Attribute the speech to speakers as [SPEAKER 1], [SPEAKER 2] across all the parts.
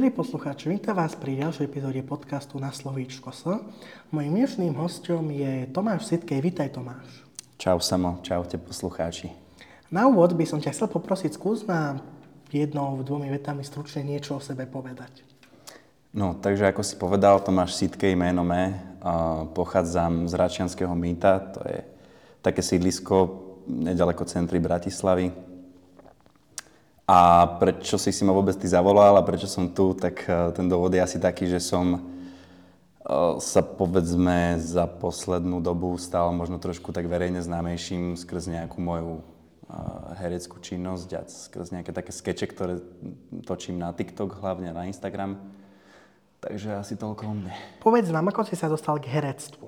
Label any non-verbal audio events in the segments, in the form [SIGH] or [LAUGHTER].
[SPEAKER 1] Milí poslucháči, vítam vás pri ďalšej epizóde podcastu Na slovíčko S. Mojím dnešným hostom je Tomáš Sitkej. Vítaj Tomáš.
[SPEAKER 2] Čau Samo, čaute poslucháči.
[SPEAKER 1] Na úvod by som ťa chcel poprosiť, skús nám jednou, dvomi vetami stručne niečo o sebe povedať.
[SPEAKER 2] No, takže ako si povedal, Tomáš Sitkej, meno mé, pochádzam z Račianského mýta, to je také sídlisko nedaleko centry Bratislavy, a prečo si si ma vôbec ty zavolal a prečo som tu, tak e, ten dôvod je asi taký, že som e, sa povedzme za poslednú dobu stal možno trošku tak verejne známejším skrz nejakú moju e, hereckú činnosť a skrz nejaké také skeče, ktoré točím na TikTok, hlavne na Instagram. Takže asi toľko o mne.
[SPEAKER 1] Povedz nám, ako si sa dostal k herectvu?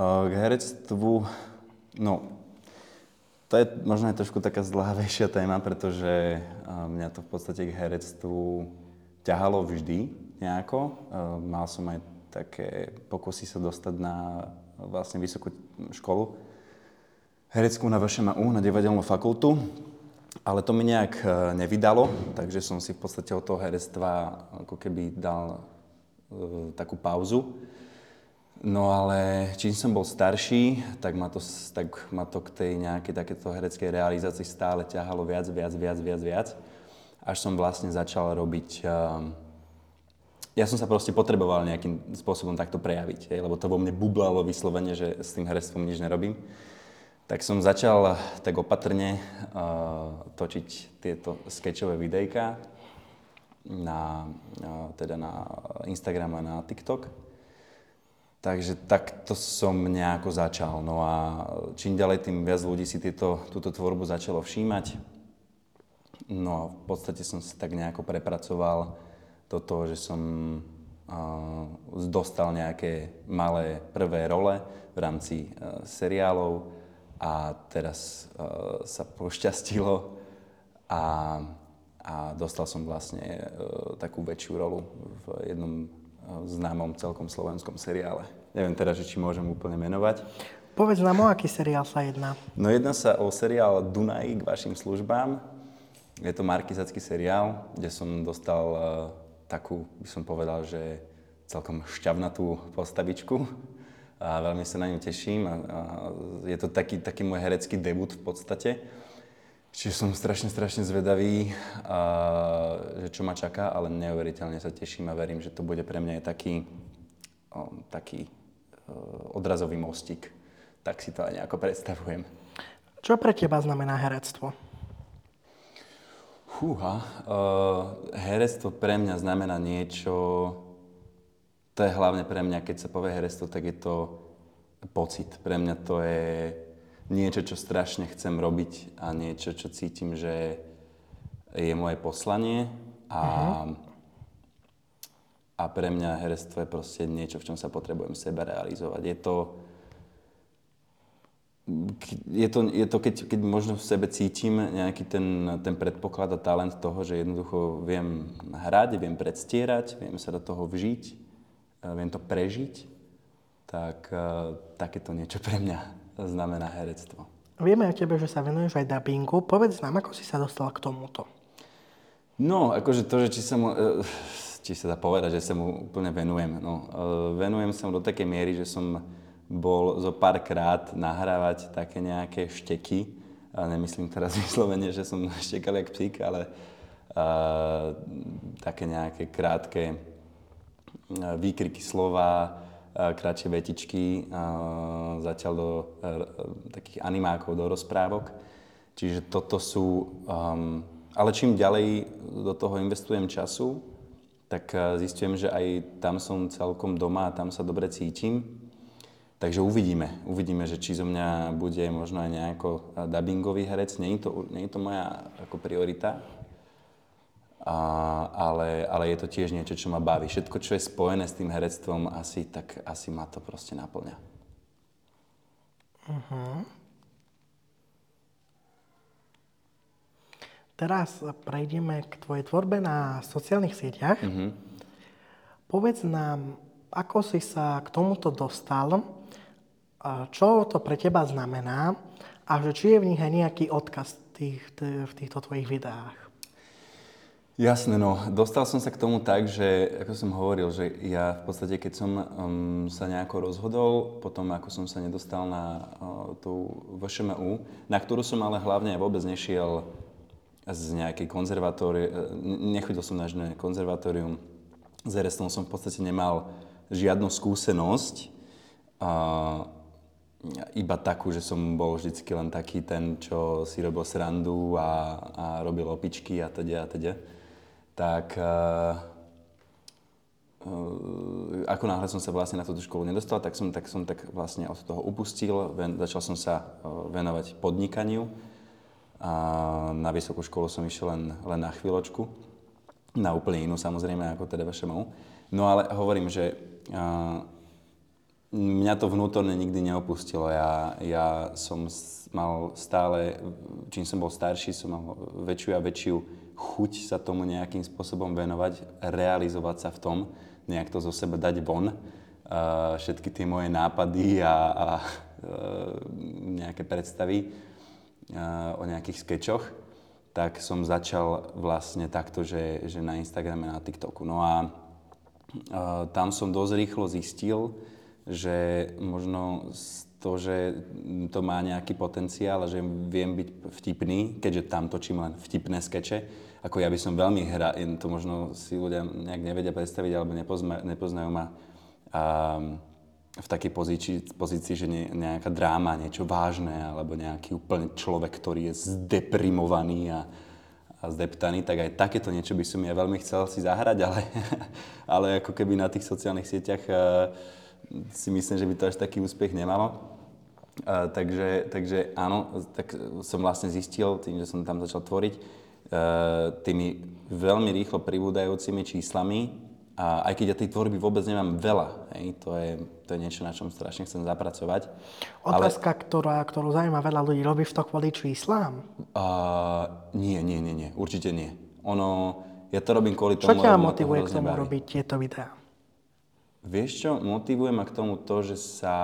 [SPEAKER 2] K herectvu, no to je možno aj trošku taká zdláhavejšia téma, pretože mňa to v podstate k herectvu ťahalo vždy nejako. Mal som aj také pokusy sa dostať na vlastne vysokú školu hereckú na VŠMU, na divadelnú fakultu, ale to mi nejak e, nevydalo, takže som si v podstate od toho herectva ako keby dal e, takú pauzu. No ale čím som bol starší, tak ma to, tak ma to k tej nejakej takéto hereckej realizácii stále ťahalo viac, viac, viac, viac, viac. Až som vlastne začal robiť... Uh, ja som sa proste potreboval nejakým spôsobom takto prejaviť, lebo to vo mne bublalo vyslovene, že s tým herectvom nič nerobím. Tak som začal tak opatrne uh, točiť tieto sketchové videjka na, uh, teda na Instagram a na TikTok. Takže takto som nejako začal. No a čím ďalej, tým viac ľudí si tieto, túto tvorbu začalo všímať. No a v podstate som sa tak nejako prepracoval do toho, že som uh, dostal nejaké malé prvé role v rámci uh, seriálov a teraz uh, sa pošťastilo a, a dostal som vlastne uh, takú väčšiu rolu v jednom známom celkom slovenskom seriále. Neviem teraz, či môžem úplne menovať.
[SPEAKER 1] Povedz nám, o aký seriál sa jedná.
[SPEAKER 2] No jedná sa o seriál Dunaj k vašim službám. Je to markizacký seriál, kde som dostal uh, takú, by som povedal, že celkom šťavnatú postavičku. A veľmi sa na ňu teším. A, a je to taký, taký môj herecký debut v podstate. Čiže som strašne, strašne zvedavý, a, že čo ma čaká, ale neuveriteľne sa teším a verím, že to bude pre mňa aj taký, o, taký o, odrazový mostík. Tak si to aj nejako predstavujem.
[SPEAKER 1] Čo pre teba znamená herectvo?
[SPEAKER 2] Fúha, uh, herectvo pre mňa znamená niečo, to je hlavne pre mňa, keď sa povie herectvo, tak je to pocit. Pre mňa to je niečo, čo strašne chcem robiť a niečo, čo cítim, že je moje poslanie a, uh-huh. a pre mňa herectvo je proste niečo, v čom sa potrebujem seba realizovať. Je to, je to, je to keď, keď možno v sebe cítim nejaký ten, ten predpoklad a talent toho, že jednoducho viem hrať, viem predstierať, viem sa do toho vžiť, viem to prežiť, tak uh, takéto niečo pre mňa znamená herectvo.
[SPEAKER 1] Vieme o tebe, že sa venuješ aj dubbingu. Povedz nám, ako si sa dostal k tomuto.
[SPEAKER 2] No, akože to, že či sa mu, e, či sa dá povedať, že sa mu úplne venujem. No, e, venujem sa mu do takej miery, že som bol zo pár krát nahrávať také nejaké šteky. Nemyslím teraz [LAUGHS] vyslovene, že som štekal jak psík, ale uh, také nejaké krátke výkriky slova, kratšie vetičky zatiaľ do e, takých animákov, do rozprávok. Čiže toto sú... Um, ale čím ďalej do toho investujem času, tak e, zistujem, že aj tam som celkom doma a tam sa dobre cítim. Takže uvidíme. Uvidíme, že či zo mňa bude možno aj nejako dubbingový herec. Nie je to, nie je to moja ako priorita, a, ale, ale je to tiež niečo, čo ma baví. Všetko, čo je spojené s tým herectvom, asi, tak asi ma to proste naplňa. Uh-huh.
[SPEAKER 1] Teraz prejdeme k tvojej tvorbe na sociálnych sieťach. Uh-huh. Povedz nám, ako si sa k tomuto dostal, čo to pre teba znamená a že či je v nich aj nejaký odkaz tých, v týchto tvojich videách.
[SPEAKER 2] Jasné, no. Dostal som sa k tomu tak, že, ako som hovoril, že ja v podstate, keď som um, sa nejako rozhodol, potom ako som sa nedostal na uh, tú VŠMU, na ktorú som ale hlavne vôbec nešiel z nejakej konzervatórie, nechodil som na žiadne konzervatórium, s Erestom som v podstate nemal žiadnu skúsenosť, uh, iba takú, že som bol vždycky len taký ten, čo si robil srandu a, a robil opičky a teda a teda tak uh, ako náhle som sa vlastne na túto školu nedostal, tak som tak, som tak vlastne od toho upustil, ven, začal som sa uh, venovať podnikaniu. A na vysokú školu som išiel len, len na chvíľočku, na úplne inú samozrejme ako teda vaše VŠMU. No ale hovorím, že uh, mňa to vnútorne nikdy neopustilo. Ja, ja som mal stále, čím som bol starší, som mal väčšiu a väčšiu chuť sa tomu nejakým spôsobom venovať, realizovať sa v tom, nejak to zo seba dať von. Uh, všetky tie moje nápady a, a uh, nejaké predstavy uh, o nejakých skečoch, tak som začal vlastne takto, že, že na Instagrame, na TikToku. No a tam som dosť rýchlo zistil, že možno to, že to má nejaký potenciál a že viem byť vtipný, keďže tam točím len vtipné skeče, ako ja by som veľmi hra, to možno si ľudia nejak nevedia predstaviť alebo nepozna, nepoznajú ma um, v takej pozícii, pozícii že ne, nejaká dráma, niečo vážne alebo nejaký úplne človek, ktorý je zdeprimovaný a, a zdeptaný, tak aj takéto niečo by som ja veľmi chcel si zahrať, ale, [LAUGHS] ale ako keby na tých sociálnych sieťach uh, si myslím, že by to až taký úspech nemalo. Uh, takže, takže áno, tak som vlastne zistil tým, že som tam začal tvoriť, Eh, tými veľmi rýchlo pribúdajúcimi číslami a aj keď ja tej tvorby vôbec nemám veľa, hej, to, je, to je niečo, na čom strašne chcem zapracovať.
[SPEAKER 1] Otázka, ale... ktorá, ktorú zaujíma veľa ľudí, robíš to kvôli číslám?
[SPEAKER 2] Uh, nie, nie, nie, nie, určite nie. Ono, ja to robím kvôli tomu,
[SPEAKER 1] Čo ťa motivuje k tomu baví. robiť tieto videá?
[SPEAKER 2] Vieš čo, motivuje ma k tomu to, že sa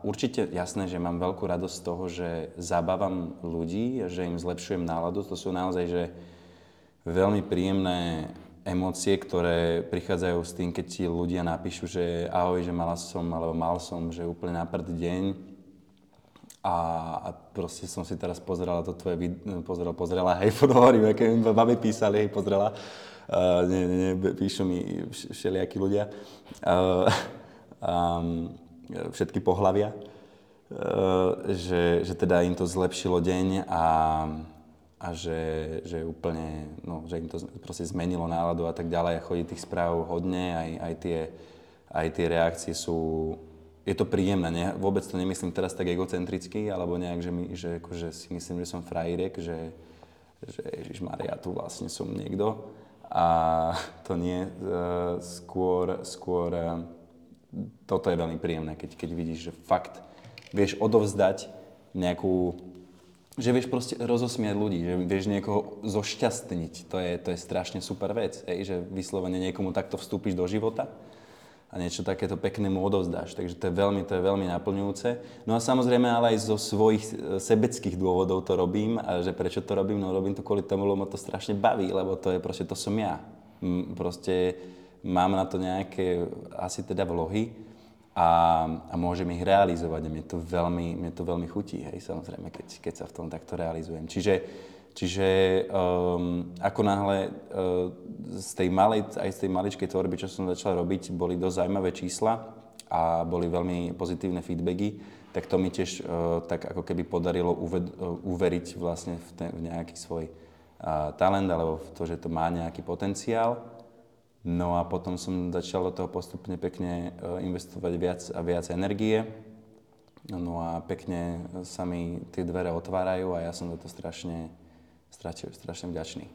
[SPEAKER 2] určite, jasné, že mám veľkú radosť z toho, že zabávam ľudí a že im zlepšujem náladu. To sú naozaj, že veľmi príjemné emócie, ktoré prichádzajú s tým, keď ti ľudia napíšu, že ahoj, že mala som, alebo mal som, že úplne na prd deň. A, a proste som si teraz pozerala to tvoje pozrela, pozrela, hej, [LAUGHS] hovorím, aké mi baby písali, hej, pozrela Uh, nie, nie, nie, píšu mi všelijakí ľudia. Uh, um, všetky pohľavia. Uh, že, že teda im to zlepšilo deň a, a že, že úplne, no, že im to proste zmenilo náladu a tak ďalej a chodí tých správ hodne, aj, aj, tie, aj tie reakcie sú, je to príjemné, ne? vôbec to nemyslím teraz tak egocentricky, alebo nejak, že, mi, že akože si myslím, že som frajírek, že, že Ježiš Maria, tu vlastne som niekto a to nie, e, skôr, skôr e, toto je veľmi príjemné, keď, keď vidíš, že fakt vieš odovzdať nejakú, že vieš proste rozosmiať ľudí, že vieš niekoho zošťastniť, to je, to je strašne super vec, ej, že vyslovene niekomu takto vstúpiš do života a niečo takéto pekné mu odovzdáš. Takže to je veľmi, to je veľmi naplňujúce. No a samozrejme ale aj zo svojich e, sebeckých dôvodov to robím. A že prečo to robím? No robím to kvôli tomu, lebo ma to strašne baví, lebo to je proste, to som ja. Proste mám na to nejaké asi teda vlohy a, a môžem ich realizovať. A mne to veľmi, mne to veľmi chutí, hej, samozrejme, keď, keď sa v tom takto realizujem. Čiže Čiže um, ako náhle uh, z tej malej, aj z tej maličkej tvorby, čo som začal robiť, boli dosť zaujímavé čísla a boli veľmi pozitívne feedbacky, tak to mi tiež uh, tak ako keby podarilo uved, uh, uveriť vlastne v, ten, v nejaký svoj uh, talent alebo v to, že to má nejaký potenciál. No a potom som začal do toho postupne pekne uh, investovať viac a viac energie. No a pekne sa mi tie dvere otvárajú a ja som za to strašne strašne, strašne vďačný.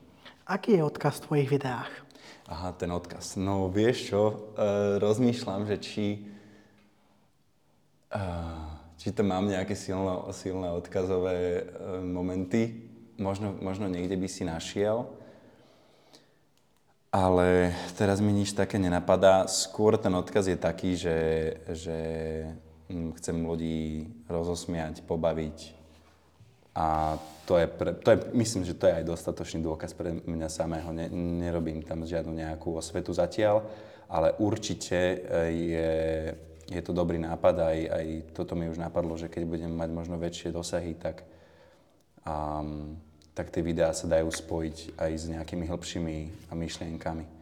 [SPEAKER 1] Aký je odkaz v tvojich videách?
[SPEAKER 2] Aha, ten odkaz. No vieš čo, e, rozmýšľam, že či, e, či to mám nejaké silné, silné odkazové e, momenty. Možno, možno niekde by si našiel. Ale teraz mi nič také nenapadá. Skôr ten odkaz je taký, že, že hm, chcem ľudí rozosmiať, pobaviť, A to je, pre, to je, myslím, že to je aj dostatočný dôkaz pre mňa samého. Ne, nerobím tam žiadnu nejakú osvetu zatiaľ, ale určite e, je, je to dobrý nápad. Aj, aj toto mi už napadlo, že keď budem mať možno väčšie dosahy, tak, um, tak tie videá sa dajú spojiť aj s nejakými hĺbšími myšlienkami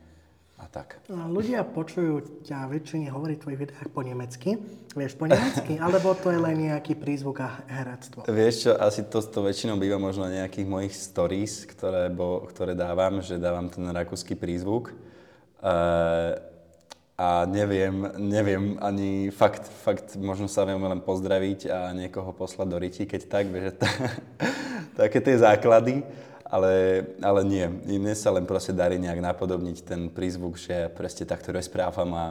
[SPEAKER 2] a tak.
[SPEAKER 1] Ľudia počujú ťa väčšine hovoriť v tvojich videách po nemecky. Vieš po nemecky? Alebo to je len nejaký prízvuk a herectvo?
[SPEAKER 2] Vieš čo, asi to, to väčšinou býva možno nejakých mojich stories, ktoré, bo, ktoré dávam, že dávam ten rakúsky prízvuk. Uh, a neviem, neviem ani fakt, fakt možno sa viem len pozdraviť a niekoho poslať do ryti, keď tak, vieš, [LAUGHS] také tie základy ale, ale nie. Mne sa len proste darí nejak napodobniť ten prízvuk, že presne takto rozprávam a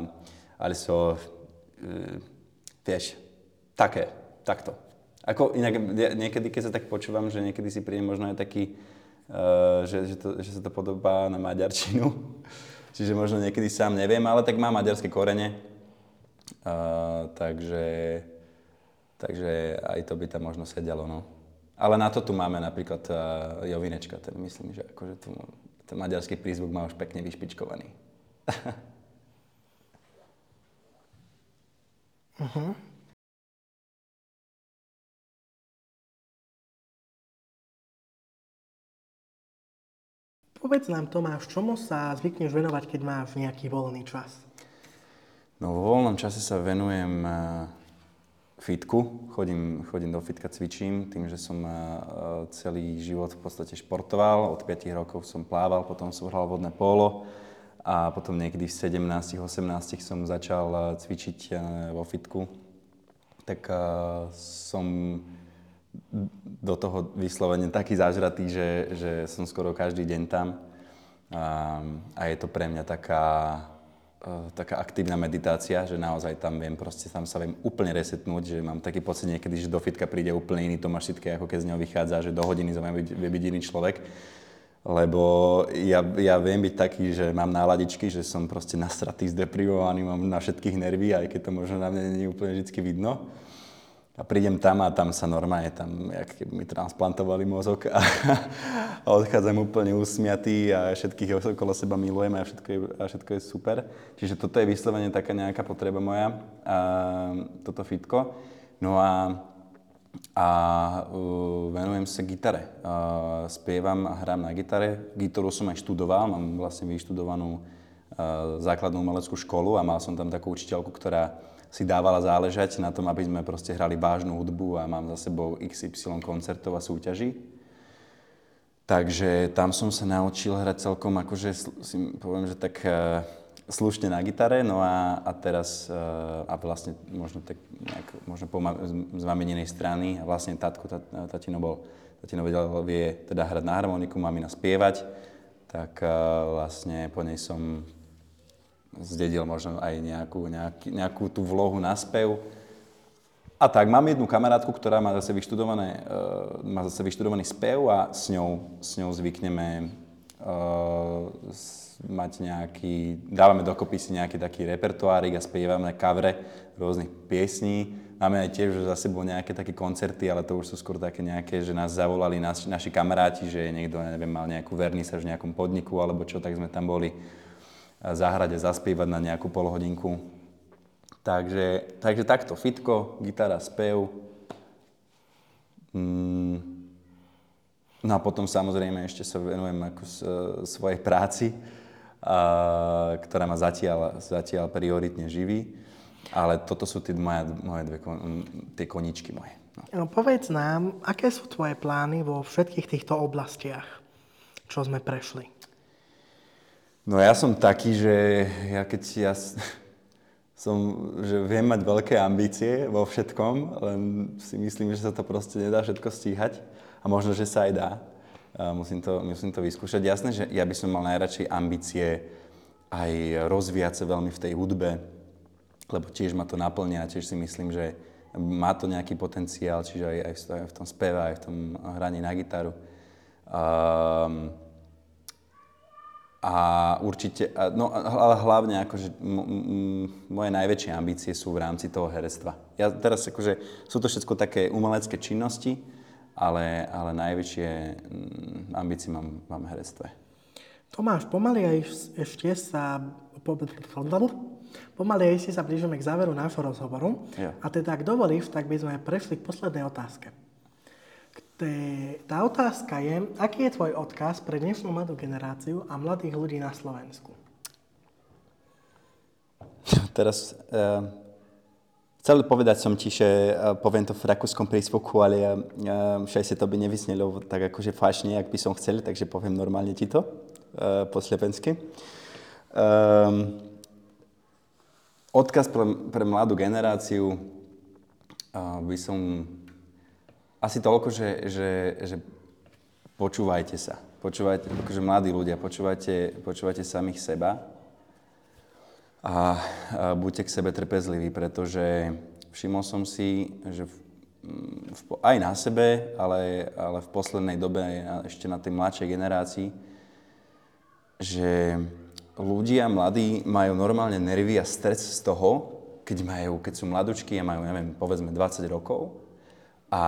[SPEAKER 2] ale so, uh, vieš, také, takto. Ako inak niekedy, keď sa tak počúvam, že niekedy si príde možno aj taký, uh, že, že, to, že sa to podobá na maďarčinu. [LAUGHS] Čiže možno niekedy sám neviem, ale tak má maďarské korene. Uh, takže, takže aj to by tam možno sedelo, no. Ale na to tu máme napríklad uh, Jovinečka, ten myslím, že akože tu, ten maďarský prízvuk má už pekne vyšpičkovaný. uh-huh. [LAUGHS]
[SPEAKER 1] Povedz nám, Tomáš, čomu sa zvykneš venovať, keď máš nejaký voľný čas?
[SPEAKER 2] No, vo voľnom čase sa venujem uh, fitku, chodím, chodím do fitka, cvičím, tým, že som eh, celý život v podstate športoval, od 5 rokov som plával, potom som hral vodné polo a potom niekedy v 17-18 som začal eh, cvičiť eh, vo fitku. Tak som do toho vyslovene taký zažratý, že, že som skoro každý deň tam. A, a je to pre mňa taká, taká aktívna meditácia, že naozaj tam viem, proste tam sa viem úplne resetnúť, že mám taký pocit niekedy, že do fitka príde úplne iný Tomáš Sitke, ako keď z neho vychádza, že do hodiny sa vie byť, iný človek. Lebo ja, ja viem byť taký, že mám náladičky, že som proste nastratý, zdeprivovaný, mám na všetkých nervy, aj keď to možno na mne nie je úplne vždy vidno. A prídem tam a tam sa normálne, tam, jak keby mi transplantovali mozog a, a odchádzam úplne usmiatý a všetkých okolo seba milujem a všetko je, a všetko je super. Čiže toto je vyslovene taká nejaká potreba moja, a, toto fitko. No a, a uh, venujem sa gitare. Uh, spievam a hrám na gitare. Gitaru som aj študoval, mám vlastne vyštudovanú uh, základnú umeleckú školu a mal som tam takú učiteľku, ktorá si dávala záležať na tom, aby sme proste hrali vážnu hudbu a mám za sebou XY koncertov a súťaží. Takže tam som sa naučil hrať celkom, akože si poviem, že tak uh, slušne na gitare, no a, a teraz, uh, a vlastne možno tak nejak, možno po z mamininej strany, a vlastne tatko, tat, tatino bol, tatino vedel, vie teda hrať na harmoniku, mamina spievať, tak uh, vlastne po nej som zdedil možno aj nejakú, nejaký, nejakú tú vlohu na spev. A tak, mám jednu kamarátku, ktorá má zase, vyštudované, uh, má zase vyštudovaný spev a s ňou, s ňou zvykneme uh, mať nejaký, dávame dokopy si nejaký taký repertoárik a spievame kavre rôznych piesní. Máme aj tiež za sebou nejaké také koncerty, ale to už sú skôr také nejaké, že nás zavolali naš, naši kamaráti, že niekto, neviem, mal nejakú vernisaž v nejakom podniku alebo čo, tak sme tam boli zahrať a zaspievať na nejakú polhodinku. Takže, takže takto, fitko, gitara, spev. Mm. No a potom samozrejme ešte sa venujem ako s, svojej práci, ktorá ma zatiaľ, zatiaľ prioritne živí. Ale toto sú tie moje, moje dve, tie koničky moje.
[SPEAKER 1] No. no. Povedz nám, aké sú tvoje plány vo všetkých týchto oblastiach, čo sme prešli?
[SPEAKER 2] No ja som taký, že ja keď ja [LAUGHS] som, že viem mať veľké ambície vo všetkom, len si myslím, že sa to proste nedá všetko stíhať a možno, že sa aj dá. A musím, to, musím to vyskúšať. Jasné, že ja by som mal najradšej ambície aj rozvíjať sa veľmi v tej hudbe, lebo tiež ma to naplňa, tiež si myslím, že má to nejaký potenciál, čiže aj, aj v tom speve, aj v tom hraní na gitaru. Um, a určite, no ale hlavne akože m- m- moje najväčšie ambície sú v rámci toho herectva. Ja teraz akože, sú to všetko také umelecké činnosti ale, ale najväčšie mm, ambície mám, mám v herectve.
[SPEAKER 1] Tomáš, pomaly aj ešte sa pomaly aj sa blížime k záveru nášho rozhovoru.
[SPEAKER 2] Ja.
[SPEAKER 1] A teda, ak dovolíš, tak by sme prešli k poslednej otázke. Tá otázka je, aký je tvoj odkaz pre dnešnú mladú generáciu a mladých ľudí na Slovensku? [LAUGHS]
[SPEAKER 2] Teraz uh, chcel povedať som ti, že uh, poviem to v rakúskom prízvuku, ale uh, však si to by nevysnelo tak akože fašne, ak by som chcel, takže poviem normálne ti to uh, po slovensky. Um, odkaz pre, pre mladú generáciu uh, by som asi toľko, že, že, že počúvajte sa. Počúvajte, akože mladí ľudia, počúvajte, počúvajte samých seba a, a buďte k sebe trpezliví, pretože všimol som si, že v, v, aj na sebe, ale, ale v poslednej dobe ešte na tej mladšej generácii, že ľudia mladí majú normálne nervy a stres z toho, keď, majú, keď sú mladučky a majú, neviem, povedzme 20 rokov a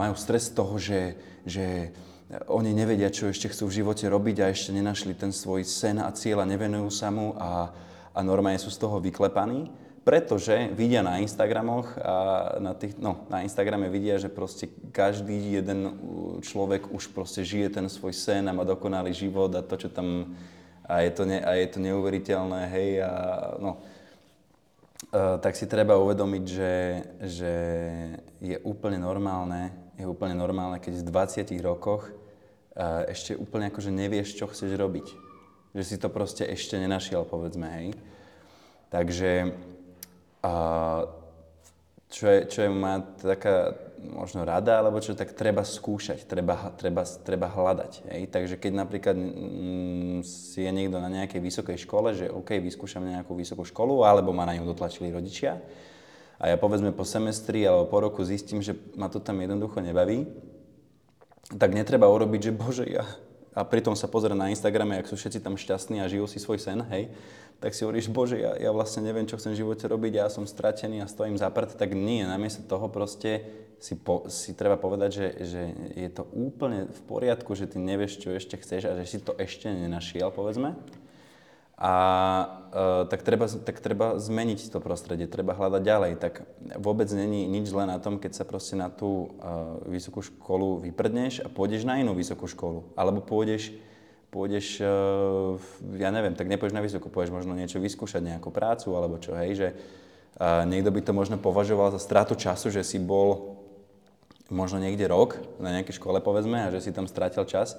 [SPEAKER 2] majú stres z toho, že, že oni nevedia, čo ešte chcú v živote robiť a ešte nenašli ten svoj sen a cieľ a nevenujú sa mu a, a normálne sú z toho vyklepaní, pretože vidia na Instagramoch a na, tých, no, na Instagrame vidia, že proste každý jeden človek už proste žije ten svoj sen a má dokonalý život a to, čo tam a je to, ne, a je to neuveriteľné, hej, a no, tak si treba uvedomiť, že, že je úplne normálne, je úplne normálne, keď v 20 rokoch uh, ešte úplne akože nevieš, čo chceš robiť. Že si to proste ešte nenašiel, povedzme, hej. Takže uh, čo je, čo je moja taká možno rada, alebo čo tak treba skúšať, treba, treba, treba hľadať. Hej? Takže keď napríklad mm, si je niekto na nejakej vysokej škole, že OK, vyskúšam nejakú vysokú školu, alebo ma na ňu dotlačili rodičia, a ja povedzme po semestri alebo po roku zistím, že ma to tam jednoducho nebaví, tak netreba urobiť, že bože, ja... A pritom sa pozrie na Instagrame, ak sú všetci tam šťastní a žijú si svoj sen, hej, tak si hovoríš, bože, ja, ja vlastne neviem, čo chcem v živote robiť, ja som stratený a stojím za prd, tak nie, namiesto toho proste si, po, si treba povedať, že, že je to úplne v poriadku, že ty nevieš, čo ešte chceš a že si to ešte nenašiel, povedzme. A e, tak, treba, tak treba zmeniť to prostredie, treba hľadať ďalej. Tak vôbec není nič zlé na tom, keď sa proste na tú e, vysokú školu vyprdneš a pôjdeš na inú vysokú školu. Alebo pôjdeš, pôjdeš e, ja neviem, tak nepôjdeš na vysokú, pôjdeš možno niečo vyskúšať, nejakú prácu alebo čo, hej, že e, niekto by to možno považoval za stratu času, že si bol možno niekde rok na nejakej škole povedzme a že si tam strátil čas,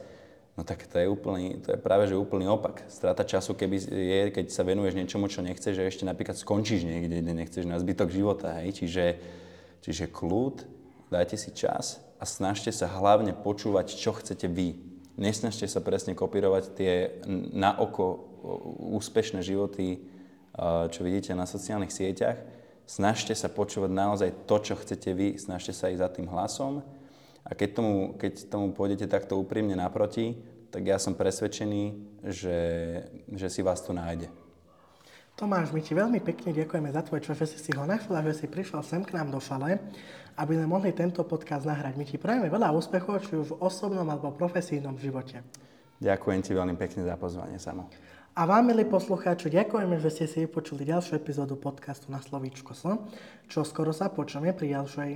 [SPEAKER 2] no tak to je, úplný, to je práve že úplný opak. Strata času keby je, keď sa venuješ niečomu, čo nechceš, že ešte napríklad skončíš niekde, kde nechceš na zbytok života. Hej? Čiže, čiže kľud, dajte si čas a snažte sa hlavne počúvať, čo chcete vy. Nesnažte sa presne kopírovať tie na oko úspešné životy, čo vidíte na sociálnych sieťach, snažte sa počúvať naozaj to, čo chcete vy, snažte sa ísť za tým hlasom a keď tomu, keď tomu pôjdete takto úprimne naproti, tak ja som presvedčený, že, že si vás tu nájde.
[SPEAKER 1] Tomáš, my ti veľmi pekne ďakujeme za tvoj čas, že si si ho našiel a že si prišiel sem k nám do šale, aby sme mohli tento podcast nahrať. My ti prajeme veľa úspechov, či už v osobnom alebo profesijnom živote.
[SPEAKER 2] Ďakujem ti veľmi pekne za pozvanie, Samo.
[SPEAKER 1] A vám, milí poslucháči, ďakujeme, že ste si vypočuli ďalšiu epizódu podcastu na Slovíčko S, čo skoro sa počujeme pri ďalšej.